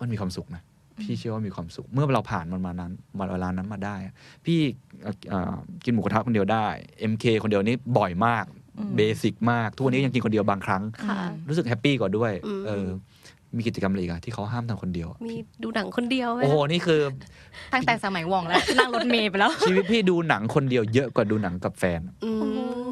มันมีความสุขนะพี่เชื่อว่ามีความสุข เมื่อเราผ่านมันมานั้นมาเวลานั้นมาได้อะพี่เอ่อเอ่อกินหมูกระทะคนเดียวได้ MK คนเดียวนี่บ่อยมากอืม basic มาก ทุกวันนี้ยังกินคนเดียวบางครั้งค่ะรู้สึก happy กว่าด้วยอืมเออ มีกิจกรรมอะไรอีกอะที่เขาห้ามทำคนเดียวอะมีดูหนังคนเดียวไหมโอ้โหนี่คือ ตั้งแต่สมัยหว่องแล้ว นั่งรถเมย์ไปแล้ว ชีวิตพี่ดูหนังคนเดียวเยอะกว่าดูหนังกับแฟน อืม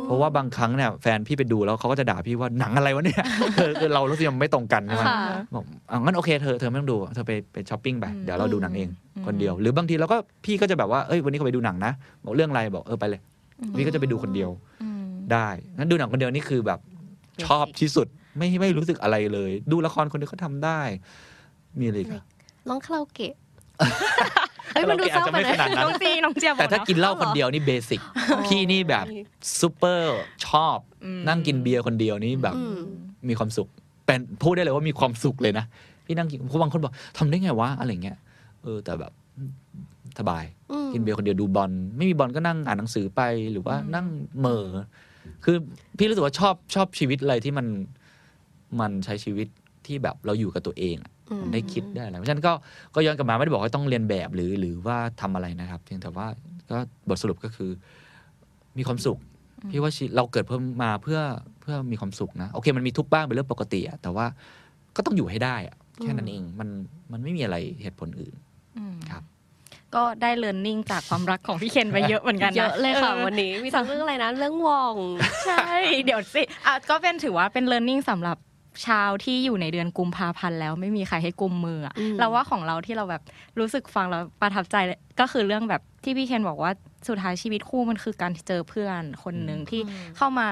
เพราะว่าบางครั้งเนี่ยแฟนพี่ไปดูแล้วเขาก็จะด่าพี่ว่าหนังอะไรวะเนี่ย คือคือเรารู้สึกยังไม่ตรงกันใช่ไหมค่ะ บอกเอางั้นโอเคเธอเธอไม่ต้องดูเธอไปไปช้อปปิ้งไปอืม เดี๋ยวเราดูหนังเองอืมคนเดียว หรือบางทีเราก็พี่ก็จะแบบว่าเอ้ยวันนี้เขาไปดูหนังนะบอกเรื่องอะไรบอกเออไปเลยพี่ก็จะไปดูคนเดียว อืม ได้ งั้นดูหนังคนเดียวนี่คือแบบชอบที่สุด ไม่ไม่รู้สึกอะไรเลย ดูละครคนเดียวก็ทำได้ มีอะไรอีกอะร้องคาราโอเกะเอ้ยมันดูเศร้าไปอาจจะไม่เลยขนาดนั้นน้องจีน้องเจียบแต่ถ้าบอกกินเหล้าคนเดียวนี่ basic พี่นี่แบบซูเปอร์ชอบอืมนั่งกินเบียร์คนเดียวนี่แบบอืมมีความสุข เป็นพูดได้เลยว่ามีความสุขเลยนะพี่นั่งกินเพราะบางคนบอกทำได้ไงวะอะไรเงี้ยเออแต่แบบสบายอืมกินเบียร์คนเดียวดูบอลไม่มีบอลก็นั่งอ่านหนังสือไปหรือว่านั่งเหม่อคือพี่รู้สึกว่าชอบชอบชีวิตอะไรที่มัน มันใช้ชีวิตที่แบบเราอยู่กับตัวเองอะอืมมันได้คิดได้อะไรเพราะฉะนั้นก็ก็ย้อนกลับมาไม่ได้บอกว่าต้องเรียนแบบหรือหรือว่าทำอะไรนะครับเพียงแต่ว่าก็บทสรุปก็คือ มีความสุขพี่ว่าชีเราเกิดเพิ่มมาเพื่อเพื่อมีความสุขนะโอเค มันมีทุกข์บ้างเป็นเรื่องปกติอะแต่ว่าก็ต้องอยู่ให้ได้อะแค่นั้นเองมันมันไม่มีอะไรเหตุผลอื่นอืมครับก็ได้เรียนรู้จากความรักของพี่เคนไปเยอะเหมือนกันนเยอะเลยค่ะออวันนี้มีทั้งเรื่องอะไรนะเรื่องวอง ใช่ เดี๋ยวสิอะก็เป็นถือว่าเป็น learning สำหรับ ชาวที่อยู่ในเดือนกุมภาพันธ์แล้วไม่มีใครให้กุมมืออะอืมเราว่าของเราที่เราแบบรู้สึกฟังแล้วประทับใจก็คือเรื่องแบบที่พี่เคนบอกว่าสุดท้ายชีวิตคู่มันคือการเจอเพื่อนคนหนึ่งที่เข้ามา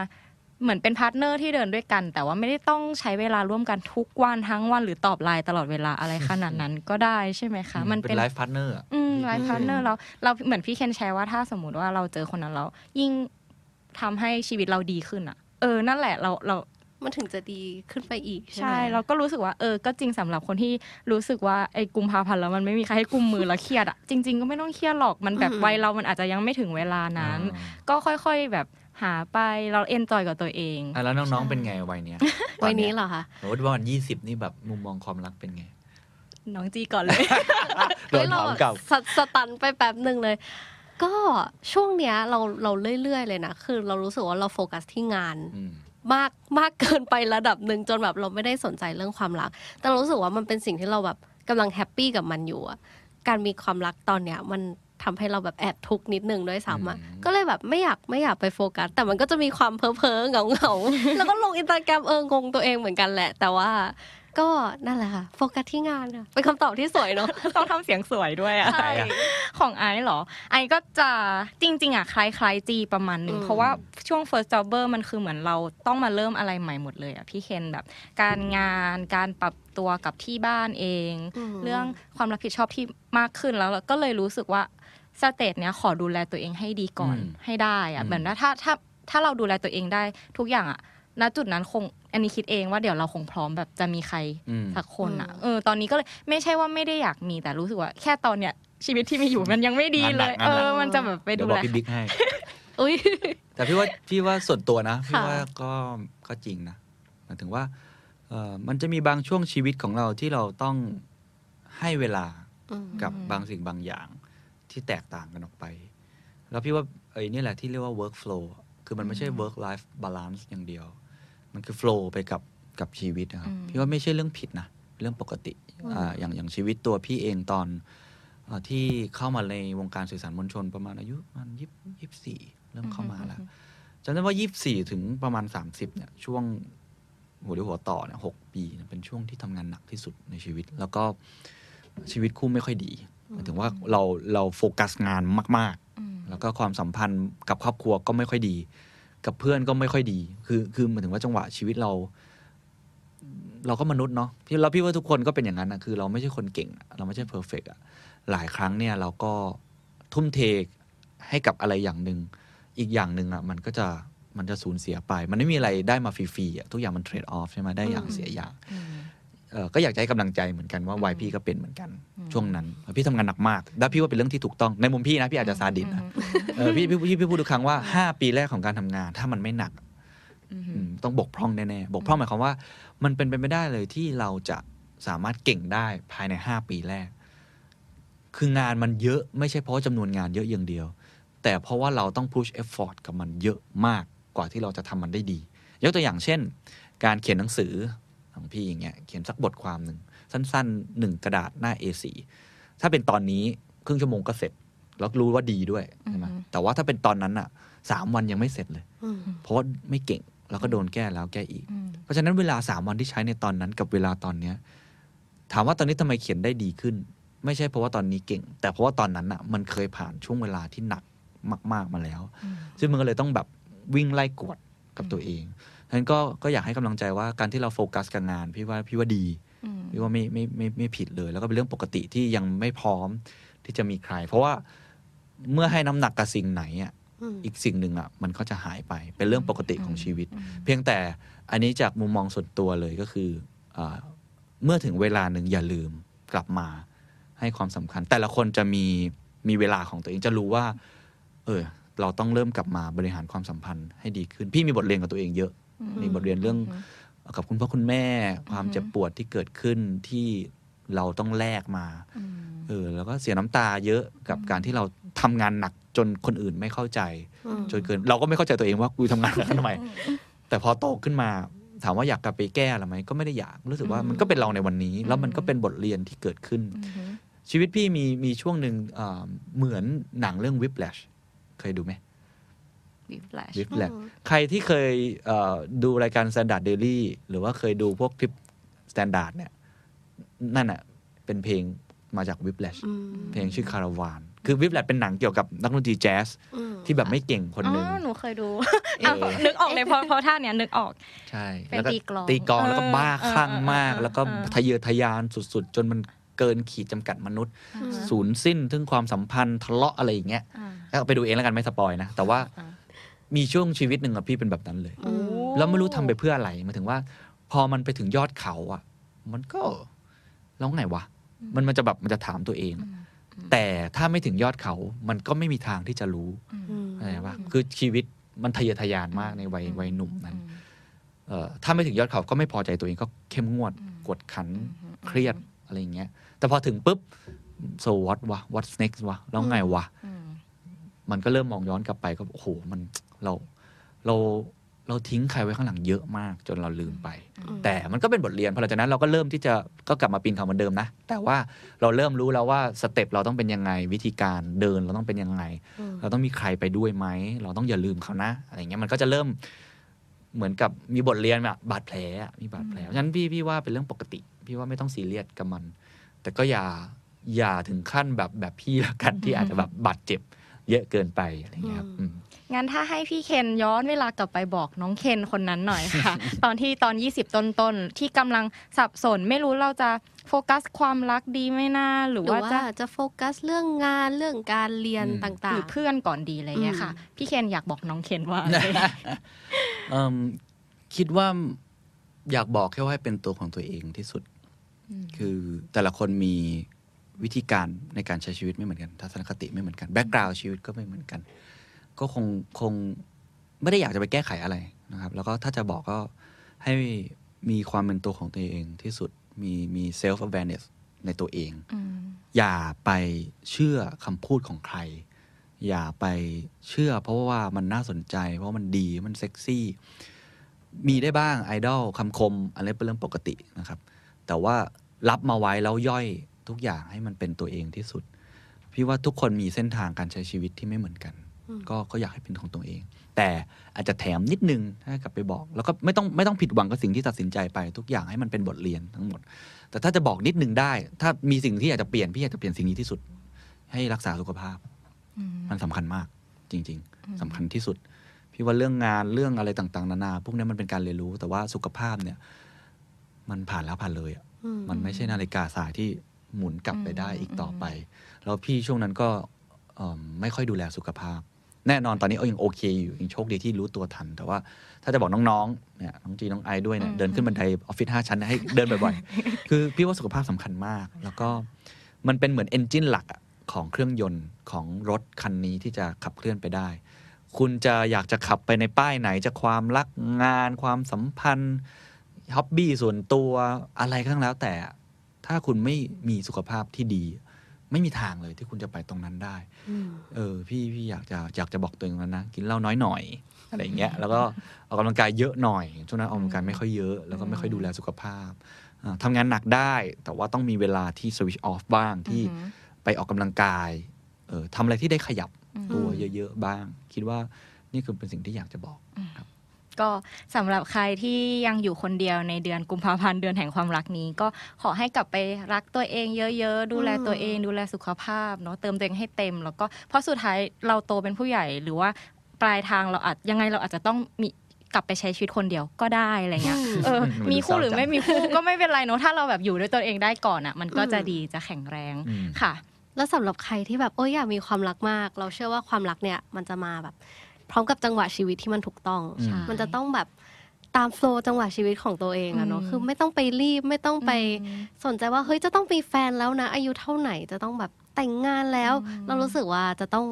เหมือนเป็น partner ที่เดินด้วยกัน แต่ว่าไม่ได้ต้องใช้เวลาร่วมกันทุกวันทั้งวันหรือตอบไลน์ตลอดเวลาอะไรขนาดนั้นก็ได้ใช่ไหมคะ มันเป็นเป็น life partner อืม life partner เราเราเหมือนพี่เคนแชร์ว่าถ้าสมมติว่าเราเจอคนนั้นแล้วยิ่งทำให้ชีวิตเราดีขึ้นอะ เออนั่นแหละเราเรา มันถึงจะดีขึ้นไปอีกใช่ไหมใช่ เราก็รู้สึกว่าเออก็จริงสำหรับคนที่รู้สึกว่าไอ้กุมภาพันธ์แล้วมันไม่มีใครให้กุมมือแล้วเครียดอะจริง ๆ ก็ไม่ต้องเครียดหรอกมันแบบวัยเรามันอาจจะยังไม่ถึงเวลานั้น ก็ค่อยๆแบบหาไปเรา enjoy กับตัวเองอะแล้วน้องๆเป็นไงวัยเนี้ยวัยนี้เหรอคะสมมติว่าวันยี่สิบนี่แบบมุมมองความรักเป็นไงน้องจีก่อนเลยโดนถามกลับสสตันไปแป๊บหนึ่งเลย ก็ช่วงเนี้ยเราเราเรื่อยๆเลยนะ คือเรารู้สึกว่าเราโฟกัสที่งานอื มมากมากเกินไประดับหนึ่งจนแบบเราไม่ได้สนใจเรื่องความรัก แต่เรารู้สึกว่ามันเป็นสิ่งที่เราแบบกำลัง happy กับมันอยู่อะการมีความรักตอนเนี้ยมันทำให้เราแบบแอบทุกข์นิดนึงด้วยซ้ำอะอืมก็เลยแบบไม่อยากไม่อยากไปโฟกัส แต่มันก็จะมีความเพ้อเพ้อๆเหงาเหงาๆแล้วก็ลงอินสตาแกรมเอองงตัวเองเหมือนกันแหละ แต่ว่า ก็นั่นแหละค่ะโฟกัสที่งานค่ะเป็นคำตอบที่สวยเนาะต้องทำเสียงสวยด้วยอะใช่ของไอซ์เหรอ ไอซ์ก็จะจริง ๆอะคล้ายๆจีประมาณหนึ่งอืมเพราะว่าช่วง first jobber มันคือเหมือนเราต้องมาเริ่มอะไรใหม่หมดเลยอะพี่เคนแบบ การงานการปรับตัวกับที่บ้านเอง เรื่องความรับผิดชอบที่มากขึ้นแล้วเราก็เลยรู้สึกว่าสเตจเนี้ยขอดูแลตัวเองให้ดีก่อนอืมให้ได้อะอืมเหมือนว่าถ้าถ้าถ้าเราดูแลตัวเองได้ทุกอย่างอะณจุดนั้นคง อันนี้คิดเองว่าเดี๋ยวเราคงพร้อมแบบจะมีใครอืมสักคนอะอืมเออตอนนี้ก็เลยไม่ใช่ว่าไม่ได้อยากมีแต่รู้สึกว่าแค่ตอนเนี้ยชีวิตที่มีอยู่มันยังไม่ดีเลยงานหนักงานหนักเออ มันจะแบบไปเดี๋ยดูวบอแลกพี่บิ๊กให้อุ้ยแต่พี่ว่าพี่ว่าส่วนตัวนะพี่ค่ะว่าก็ก็จริงนะหมายถึงว่าเออมันจะมีบางช่วงชีวิตของเราที่เราต้องให้เวลาอืมกับบางสิ่งบางอย่างที่แตกต่างกันออกไป แล้วพี่ว่าไอ้นี่แหละที่เรียกว่า work flow คือมันไม่ใช่ work life balance อย่างเดียว มันคือ flow ไปกับกับชีวิตนะครับอืมพี่ว่าไม่ใช่เรื่องผิดนะเรื่องปกติอ่าอย่างอย่างชีวิตตัวพี่เองตอนอาที่เข้ามาในวงการสื่อสารมวลชนประมาณอายุประมาณยี่สิบสี่เริ่มเข้ามาแล้วจำได้ว่ายี่สี่ถึงประมาณสามสิบเนี่ย ช่วงหัวเรียวหัวต่อเนี่ยหกปีเนี่ยเป็นช่วงที่ทำงานหนักที่สุดในชีวิต แล้วก็ชีวิตคู่ไม่ค่อยดีหมายถึงว่าเราเราโฟกัสงานมากอืมๆแล้วก็ความสัมพันธ์กับครอบครัวก็ไม่ค่อยดี กับเพื่อนก็ไม่ค่อยดี คือคือหมายถึงว่าจังหวะชีวิตเรา เราก็มนุษย์เนาะพี่เราพี่ว่าทุกคนก็เป็นอย่างนั้นนะคือ เราไม่ใช่คนเก่ง เราไม่ใช่เพอร์เฟกอะหลายครั้งเนี่ยเราก็ทุ่มเทให้กับอะไรอย่างหนึ่งอีกอย่างหนึ่งอะมันก็จะมันจะสูญเสียไป มันไม่มีอะไรได้มาฟรีๆอะทุกอย่างมันเทรดออฟใช่ไหมได้อย่างเสียอย่าง ก็อยากจะให้กำลังใจเหมือนกันว่าอืมวัยพี่ก็เป็นเหมือนกันอืมช่วงนั้น พี่ทำงานหนักมาก แล้วพี่ว่าเป็นเรื่องที่ถูกต้องในมุมพี่นะพี่อาจจะซาดิสนะเออพี่พี่พี่พี่พูดทุกครั้งว่าห้าปีแรกของการทำงาน ถ้ามันไม่หนักอืมอืมต้องบกพร่องแน่ๆบกพร่องหมายความว่า มันเป็นไปไม่ได้เลยที่เราจะสามารถเก่งได้ภายในห้าปีแรก คืองานมันเยอะไม่ใช่เพราะจำนวนงานเยอะอย่างเดียว แต่เพราะว่าเราต้อง push effort กับมันเยอะมากกว่าที่เราจะทำมันได้ดี ยกตัวอย่างเช่น การเขียนหนังสือ ของพี่อย่างเงี้ยเขียนสักบทความหนึ่งสั้นๆหนึ่งกระดาษหน้า A4 ถ้าเป็นตอนนี้ครึ่งชั่วโมงก็เสร็จ แล้วรู้ว่าดีด้วยใช่ไหมอืมแต่ว่าถ้าเป็นตอนนั้นอะสามวันยังไม่เสร็จเลยอืมเพราะว่าไม่เก่งแล้วก็โดนแก้แล้วแก้อีกอืมเพราะฉะนั้นเวลาสามวันที่ใช้ในตอนนั้นกับเวลาตอนเนี้ยถามว่าตอนนี้ทำไมเขียนได้ดีขึ้น ไม่ใช่เพราะว่าตอนนี้เก่ง แต่เพราะว่าตอนนั้นอะมันเคยผ่านช่วงเวลาที่หนักมาก ๆมาแล้วอืมซึ่งมันก็เลยต้องแบบวิ่งไล่กวดกับตัวเอง ฉะนั้นก็ก็อยากให้กำลังใจว่าการที่เราโฟกัสกับงาน พี่ว่าพี่ว่าดีอืมพี่ว่าไม่ไม่ไม่ไม่ผิดเลย แล้วก็เป็นเรื่องปกติที่ยังไม่พร้อมที่จะมีใคร เพราะว่าเมื่อให้น้ำหนักกับสิ่งไหนอะอืมอีกสิ่งหนึ่งอะมันก็จะหายไปเป็นเรื่องปกติของชีวิต เพียงแต่อันนี้จากมุมมองส่วนตัวเลยก็คืออาเมื่อถึงเวลาหนึ่งอย่าลืมกลับมาให้ความสำคัญ แต่ละคนจะมีมีเวลาของตัวเองจะรู้ว่า เออ เราต้องเริ่มกลับมาบริหารความสัมพันธ์ให้ดีขึ้น พี่มีบทเรียนกับตัวเองเยอะ มีบทเรียนเรื่องกับคุณพ่อคุณแม่ ความเจ็บปวดที่เกิดขึ้นที่เราต้องแลกมาอืมเออแล้วก็เสียน้ำตาเยอะกับการที่เราทำงานหนักจนคนอื่นไม่เข้าใจอืมจนเกิน เราก็ไม่เข้าใจตัวเองว่ากูทำงานหนักทำไมแต่พอโตขึ้นมาถามว่าอยากกลับไปแก้หรือไหมก็ไม่ได้อยากรู้สึกว่ามันก็เป็นเราในวันนี้ แล้วมันก็เป็นบทเรียนที่เกิดขึ้นอืมชีวิตพี่มีมีช่วงหนึ่งอ่าเหมือนหนังเรื่อง Whiplash เคยดูไหม วิฟแลช Whiplash ใครที่เคยเอ่อดูรายการ Standard Daily หรือว่าเคยดูพวกคลิป Standard เนี่ย นั่นอะ เป็นเพลงมาจาก Whiplash อืมเพลงชื่อคาราวานคือ Whiplash เป็นหนังเกี่ยวกับนักดนตรีแจ๊สอืมที่แบบไม่เก่งคนหนึ่งอ๋อหนูเคยดูเอออะนึกออกเลยเพราะเพราะท่าเนี้ยนึกออก ใช่เป็นแล้วก็ตีกลองตีกลองแล้วก็เออบ้าคลั่งเออมากเออแล้วก็เออทะเยอทะยานสุดๆ จนมันเกินขีดจำกัดมนุษย์อ่าฮะศูนย์สิ้นถึงความสัมพันธ์ทะเลาะอะไรอย่างเงี้ยอ่าแล้วไปดูเองแล้วกันไม่สปอยนะ แต่ว่าอ่า มีช่วงชีวิตหนึ่งอะพี่เป็นแบบนั้นเลยอืมแล้วไม่รู้ทำไปเพื่ออะไรหมายถึงว่า พอมันไปถึงยอดเขาอะมันก็แล้วไงวะ มันมันจะแบบมันจะถามตัวเอง แต่ถ้าไม่ถึงยอดเขา มันก็ไม่มีทางที่จะรู้อืมอะไรปะคือชีวิตมันทะเยอทะยานมากในวัยวัยหนุ่มนั้นเอ่อถ้าไม่ถึงยอดเขาก็ไม่พอใจตัวเองก็เข้มงวดกดขันเครียดอะไรอย่างเงี้ย แต่พอถึงปุ๊บ so what วะ what's next วะ แล้วไงวะอืมมันก็เริ่มมองย้อนกลับไปก็โอ้โห มัน เราเราเราทิ้งใครไว้ข้างหลังเยอะมากจนเราลืมไปอืมแต่มันก็เป็นบทเรียนพอหลังจากนั้นเราก็เริ่มที่จะก็กลับมาปีนเขาเหมือนเดิมนะ แต่ว่าเราเริ่มรู้แล้วว่าสเต็ปเราต้องเป็นยังไงวิธีการเดินเราต้องเป็นยังไงอืมเราต้องมีใครไปด้วยไหมเราต้องอย่าลืมเขานะอะไรเงี้ยมันก็จะเริ่มเหมือนกับมีบทเรียนอะบาดแผลอะมีบาดแผลเพราะฉะนั้นพี่พี่ว่าเป็นเรื่องปกติ พี่ว่าไม่ต้องซีเรียสกับมัน แต่ก็อย่าอย่าถึงขั้นแบบแบบพี่ละกันที่อาจจะแบบบาดเจ็บ เยอะเกินไปอะไรเงี้ยครับอืม งั้นถ้าให้พี่เคนย้อนเวลากลับไปบอกน้องเคนคนนั้นหน่อยค่ะ ตอนที่ตอน 20 ต้นๆที่กำลังสับสนไม่รู้เราจะโฟกัสความรักดีไม่น่าหรือหรือว่าว่าจะจะโฟกัสเรื่องงานเรื่องการเรียนอืมต่าหงรือเพื่อนก่อนดีอะไรเงี้ยค่ะอืมพี่เคนอยากบอกน้องเคนว่าอะไรเอิ่มคิดว่าอยากบอกแค่ว่าให้เป็นตัวของตัวเองที่สุด คือแต่ละคนมีวิธีการในการใช้ชีวิตไม่เหมือนกัน ทัศนคติไม่เหมือนกัน background ชีวิตก็ไม่เหมือนกัน ก็คงคงไม่ได้อยากจะไปแก้ไขอะไรนะครับ แล้วก็ถ้าจะบอกก็ให้มีความเป็นตัวของตัวเองที่สุดมีมี self awareness ในตัวเองอืมอย่าไปเชื่อคำพูดของใคร อย่าไปเชื่อ เพราะว่ามันน่าสนใจ เพราะมันดีมันเซ็กซี่ มีได้บ้างไอดอลคำคมอะไรเป็นเรื่องปกตินะครับ แต่ว่ารับมาไว้แล้วย่อยทุกอย่างให้มันเป็นตัวเองที่สุด พี่ว่าทุกคนมีเส้นทางการใช้ชีวิตที่ไม่เหมือนกัน ก็ก็อยากให้เป็นของตัวเอง แต่อาจจะแถมนิดนึงถ้ากลับไปบอก แล้วก็ไม่ต้องไม่ต้องผิดหวังกับสิ่งที่ตัดสินใจไปทุกอย่างให้มันเป็นบทเรียนทั้งหมด แต่ถ้าจะบอกนิดนึงได้ ถ้ามีสิ่งที่อยากจะเปลี่ยนพี่อยากจะเปลี่ยนสิ่งนี้ที่สุด ให้รักษาสุขภาพ มันสำคัญมากจริง ๆสำคัญที่สุด พี่ว่าเรื่องงานเรื่องอะไรต่างๆ นานาพวกนี้มันเป็นการเรียนรู้ แต่ว่าสุขภาพเนี่ย มันผ่านแล้วผ่านเลยอะๆอืมมันไม่ใช่นาฬิกาสายที่หมุนกลับไปได้อีกต่อไป แล้วพี่ช่วงนั้นก็เอิ่มไม่ค่อยดูแลสุขภาพ แน่นอนตอนนี้เออยังโอเคอยู่ยังโชคดีที่รู้ตัวทัน แต่ว่าถ้าจะบอกน้องๆเนี่ยน้องจีน้องไอด้วยเนี่ยเดินขึ้นบันไดออฟฟิศห้าชั้นเนี่ยให้เดินบ่อยๆ คือพี่ว่าสุขภาพสำคัญมาก แล้วก็มันเป็นเหมือนเอนจินหลักอะของเครื่องยนต์ของรถคันนี้ที่จะขับเคลื่อนไปได้ คุณจะอยากจะขับไปในป้ายไหนจะความรักงานความสัมพันธ์ฮ็อบบี้ส่วนตัวอะไรก็ทั้งแล้วแต่ถ้าคุณไม่มีสุขภาพที่ดี ไม่มีทางเลยที่คุณจะไปตรงนั้นได้อืมเออ พี่พี่อยากจะอยากจะบอกตัวเองแล้วนะ กินเหล้าน้อยหน่อยอะไรอย่างเงี้ย แล้วก็ออกกำลังกายเยอะหน่อย ช่วงนั้นออกกำลังกายไม่ค่อยเยอะ แล้วก็ไม่ค่อยดูแลสุขภาพอ่าทำงานหนักได้ แต่ว่าต้องมีเวลาที่สวิชออฟบ้างที่ไปออกกำลังกาย เออทำอะไรที่ได้ขยับตัวเยอะ ๆ บ้าง คิดว่านี่คือเป็นสิ่งที่อยากจะบอก ก็สำหรับใครที่ยังอยู่คนเดียวในเดือนกุมภาพันธ์เดือนแห่งความรักนี้ ก็ขอให้กลับไปรักตัวเองเยอะ ๆ ดูแลตัวเองดูแลสุขภาพเนาะเติมตัวเองให้เต็ม แล้วก็เพราะสุดท้ายเราโตเป็นผู้ใหญ่หรือว่าปลายทางเราอาจยังไงเราอาจจะต้องมีกลับไปใช้ชีวิตคนเดียวก็ได้อะไรเงี้ย เออมันดูมีคู่หรือเศร้าจังไม่มีคู่ก็ไม่เป็นไรเนาะ ถ้าเราแบบอยู่ด้วยตัวเองได้ก่อนอะ มันก็จะดีจะแข็งแรงอืมค่ะ แล้วสำหรับใครที่แบบโอ้ยอยากมีความรักมาก เราเชื่อว่าความรักเนี่ยมันจะมาแบบ พร้อมกับจังหวะชีวิตที่มันถูกต้อง ใช่ มันจะต้องแบบตามโฟล์จังหวะชีวิตของตัวเองอะเนาะอืม คือไม่ต้องไปรีบไม่ต้องไป อืม สนใจว่าเฮ้ยจะต้องมีแฟนแล้วนะ อายุเท่าไหนจะต้องแบบแต่งงานแล้วเรารู้สึกว่าจะต้อง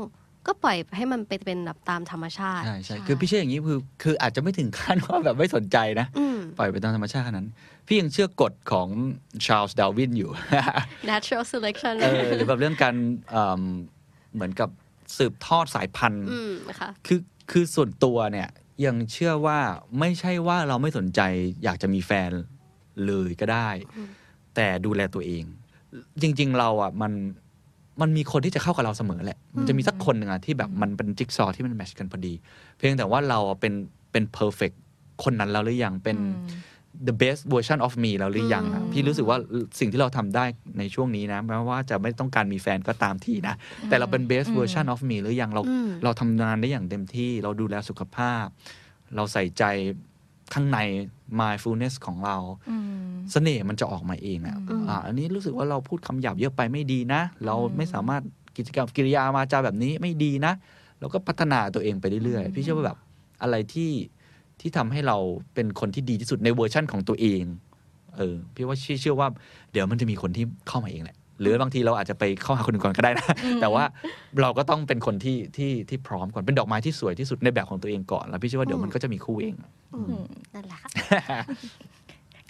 ก็ปล่อยให้มันเป็นเป็นแบบตามธรรมชาติใช่ ใช่ คือพี่เชื่ออย่างนี้คือคืออาจจะไม่ถึงขั้นว่าแบบไม่สนใจนะ อืม ปล่อยไปตามธรรมชาติขนาดนั้น พี่ยังเชื่อกฎของชาร์ลส์ดาวินอยู่ natural selection เออหรือแบบเรื่องการเอิ่มเหมือนกับ สืบทอดสายพันธุ์อืมค่ะคือคือส่วนตัวเนี่ยยังเชื่อว่าไม่ใช่ว่าเราไม่สนใจอยากจะมีแฟนเลยก็ได้ แต่ดูแลตัวเอง จริง ๆ เราอะมันมันมีคนที่จะเข้ากับเราเสมอแหละ มันจะมีสักคนหนึ่งอะที่แบบมันเป็นจิ๊กซอว์ที่มันแมทชกันพอดี เพียงแต่ว่าเราอะเป็นเป็น perfect คนนั้นแล้วหรือยังเป็น the best version of me แล้วหรือยังอะอืมพี่รู้สึกว่าสิ่งที่เราทำได้ในช่วงนี้นะแม้ว่าจะไม่ต้องการมีแฟนก็ตามทีนะ แต่เราเป็น best version of me หรือยังเราอืม เราทำงานได้อย่างเต็มที่เราดูแลสุขภาพ เราใส่ใจข้างใน mindfulness ของเรา อืม เสน่ห์มันจะออกมาเองอะอืม อ่าอันนี้รู้สึกว่าเราพูดคำหยาบเยอะไปไม่ดีนะ เราไม่สามารถกิจกรรมกิริยามาจาแบบนี้ไม่ดีนะ เราก็พัฒนาตัวเองไปเรื่อยๆ พี่เชื่อว่าแบบอะไรที่ ที่ทำให้เราเป็นคนที่ดีที่สุดในเวอร์ชั่นของตัวเอง เออ พี่ว่าเชื่อเชื่อว่า เดี๋ยวมันจะมีคนที่เข้ามาเองแหละ หรือบางทีเราอาจจะไปเข้าหาคนอื่นก่อนก็ได้นะ แต่ว่าเราก็ต้องเป็นคนที่ที่ที่พร้อมก่อน เป็นดอกไม้ที่สวยที่สุดในแบบของตัวเองก่อน แล้วพี่เชื่อว่าเดี๋ยวมันก็จะมีคู่เองอืมนั่นแหละค่ะ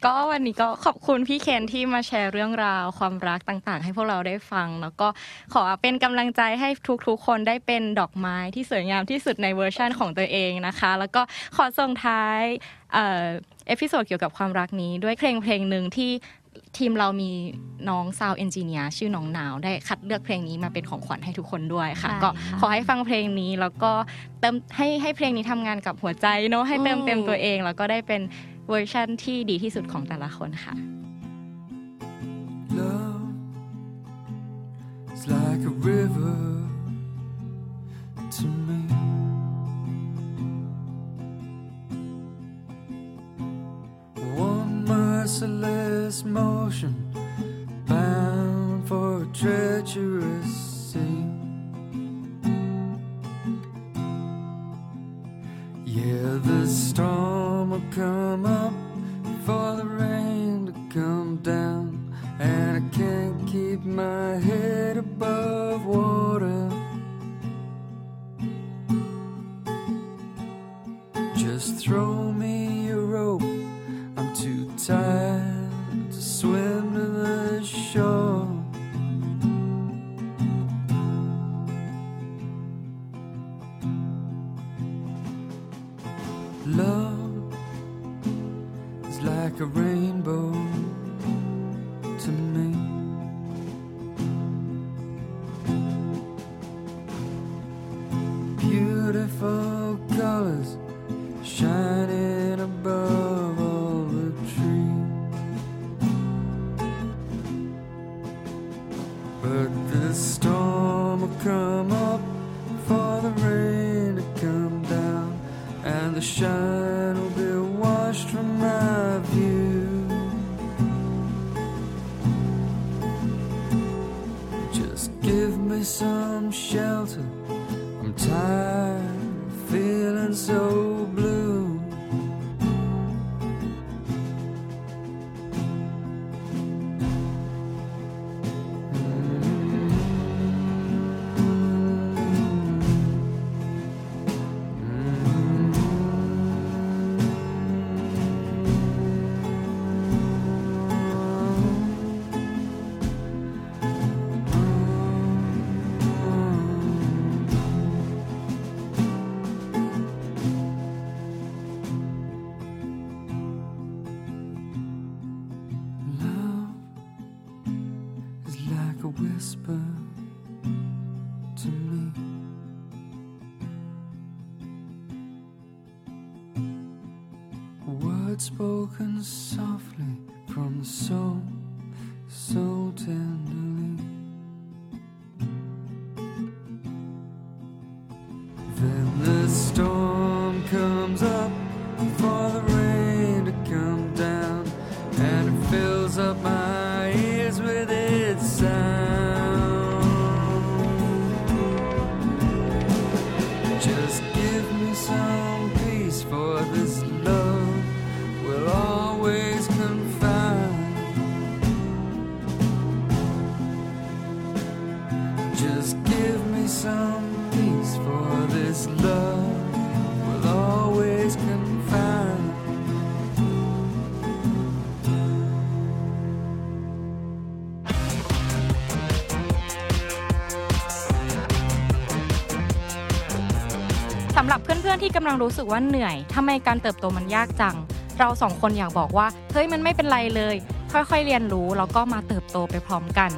ก็วันนี้ก็ขอบคุณพี่เคนที่มาแชร์เรื่องราวความรักต่างๆ ให้พวกเราได้ฟัง แล้วก็ขอเป็นกำลังใจให้ทุกๆ คนได้เป็นดอกไม้ที่สวยงามที่สุดในเวอร์ชั่นของตัวเองนะคะ แล้วก็ขอส่งท้ายเอ่อ episode เกี่ยวกับความรักนี้ด้วยเพลงเพลงหนึ่งที่ทีมเรามีน้อง sound engineer ชื่อน้องนาว ได้คัดเลือกเพลงนี้มาเป็นของขวัญให้ทุกคนด้วยค่ะ ก็ขอให้ฟังเพลงนี้แล้วก็เติมให้ให้เพลงนี้ทำงานกับหัวใจเนอะให้เติมเต็มตัวเองแล้วก็ได้เป็น เวอร์ชั่นที่ดีที่สุดของแต่ละคนค่ะ Love is like a river to me One merciless motion bound for a treacherous sea Yeah, the storm will come up for the rain to come down, and I can't keep my head above water. Just throw me a rope. I'm too tired to swim อนๆที่กำลังรู้สึกว่าเหนื่อยทำไมการเติบโตมันยากจัง เราสองคนอยากบอกว่าเฮ้ยมันไม่เป็นไรเลย ค่อยๆเรียนรู้แล้วก็มาเติบโตไปพร้อมกัน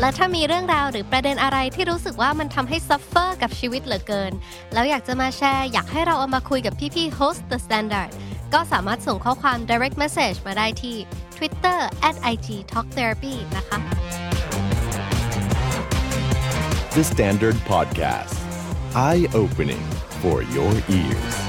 และถ้ามีเรื่องราวหรือประเด็นอะไรที่รู้สึกว่ามันทำให้ซัฟเฟอร์กับชีวิตเหลือเกิน แล้วอยากจะมาแชร์อยากให้เราเอามาคุยกับพี่ๆ host the standard ก็สามารถส่งข้อความ direct message มาได้ที่ Twitter at IG Talk Therapy นะคะ The Standard Podcast. Eye opening for your ears.